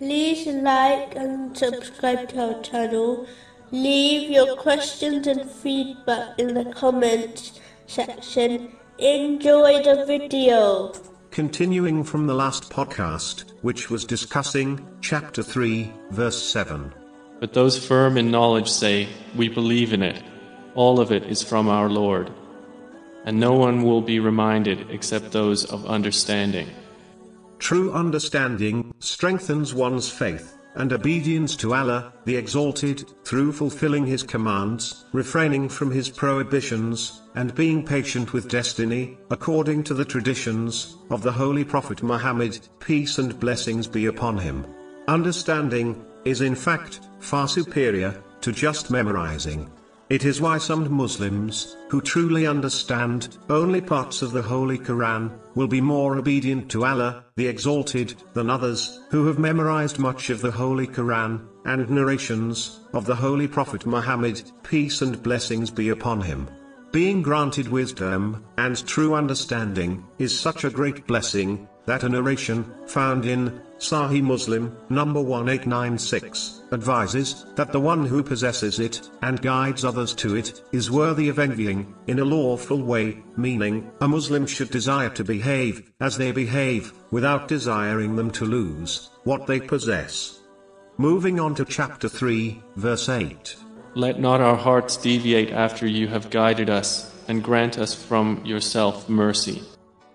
like and subscribe to our channel. Leave your questions and feedback in the comments section. Enjoy the video. Continuing from the last podcast, which was discussing chapter 3, verse 7. But those firm in knowledge say, We believe in it. All of it is from our Lord. And no one will be reminded except those of understanding. True understanding strengthens one's faith and obedience to Allah, the Exalted, through fulfilling His commands, refraining from His prohibitions, and being patient with destiny, according to the traditions of the Holy Prophet Muhammad, peace and blessings be upon him. Understanding is in fact far superior to just memorizing. It is why some Muslims, who truly understand only parts of the Holy Quran, will be more obedient to Allah, the Exalted, than others, who have memorized much of the Holy Quran, and narrations, of the Holy Prophet Muhammad, peace and blessings be upon him. Being granted wisdom, and true understanding, is such a great blessing, that a narration, found in Sahih Muslim, number 1896, advises that the one who possesses it, and guides others to it, is worthy of envying, in a lawful way, meaning, a Muslim should desire to behave, as they behave, without desiring them to lose, what they possess. Moving on to chapter 3, verse 8. Let not our hearts deviate after you have guided us, and grant us from yourself mercy.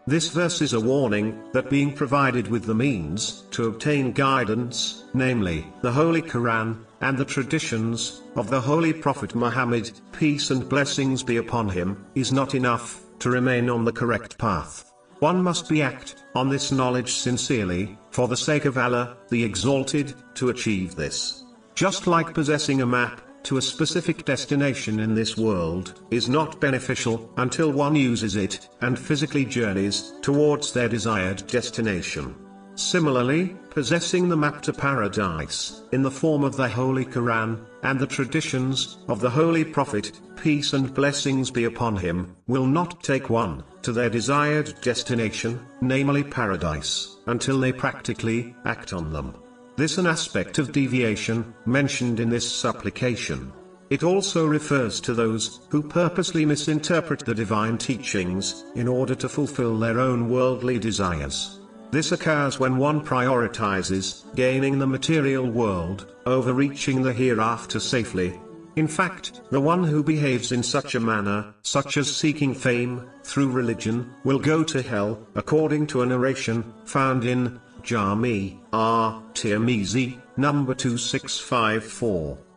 This verse is a warning that being provided with the means to obtain guidance, namely, the Holy Quran, and the traditions of the Holy Prophet Muhammad, peace and blessings be upon him, is not enough to remain on the correct path. One must be act on this knowledge sincerely, for the sake of Allah, the Exalted, to achieve this. Just like possessing a map, to a specific destination in this world, is not beneficial until one uses it, and physically journeys towards their desired destination. Similarly, possessing the map to paradise, in the form of the Holy Quran, and the traditions of the Holy Prophet, peace and blessings be upon him, will not take one to their desired destination, namely paradise, until they practically act on them. This an aspect of deviation, mentioned in this supplication. It also refers to those who purposely misinterpret the divine teachings in order to fulfill their own worldly desires. This occurs when one prioritizes gaining the material world over reaching the hereafter safely. In fact, the one who behaves in such a manner, such as seeking fame through religion, will go to hell, according to a narration found in Jami, R. Tirmizi, number 2654.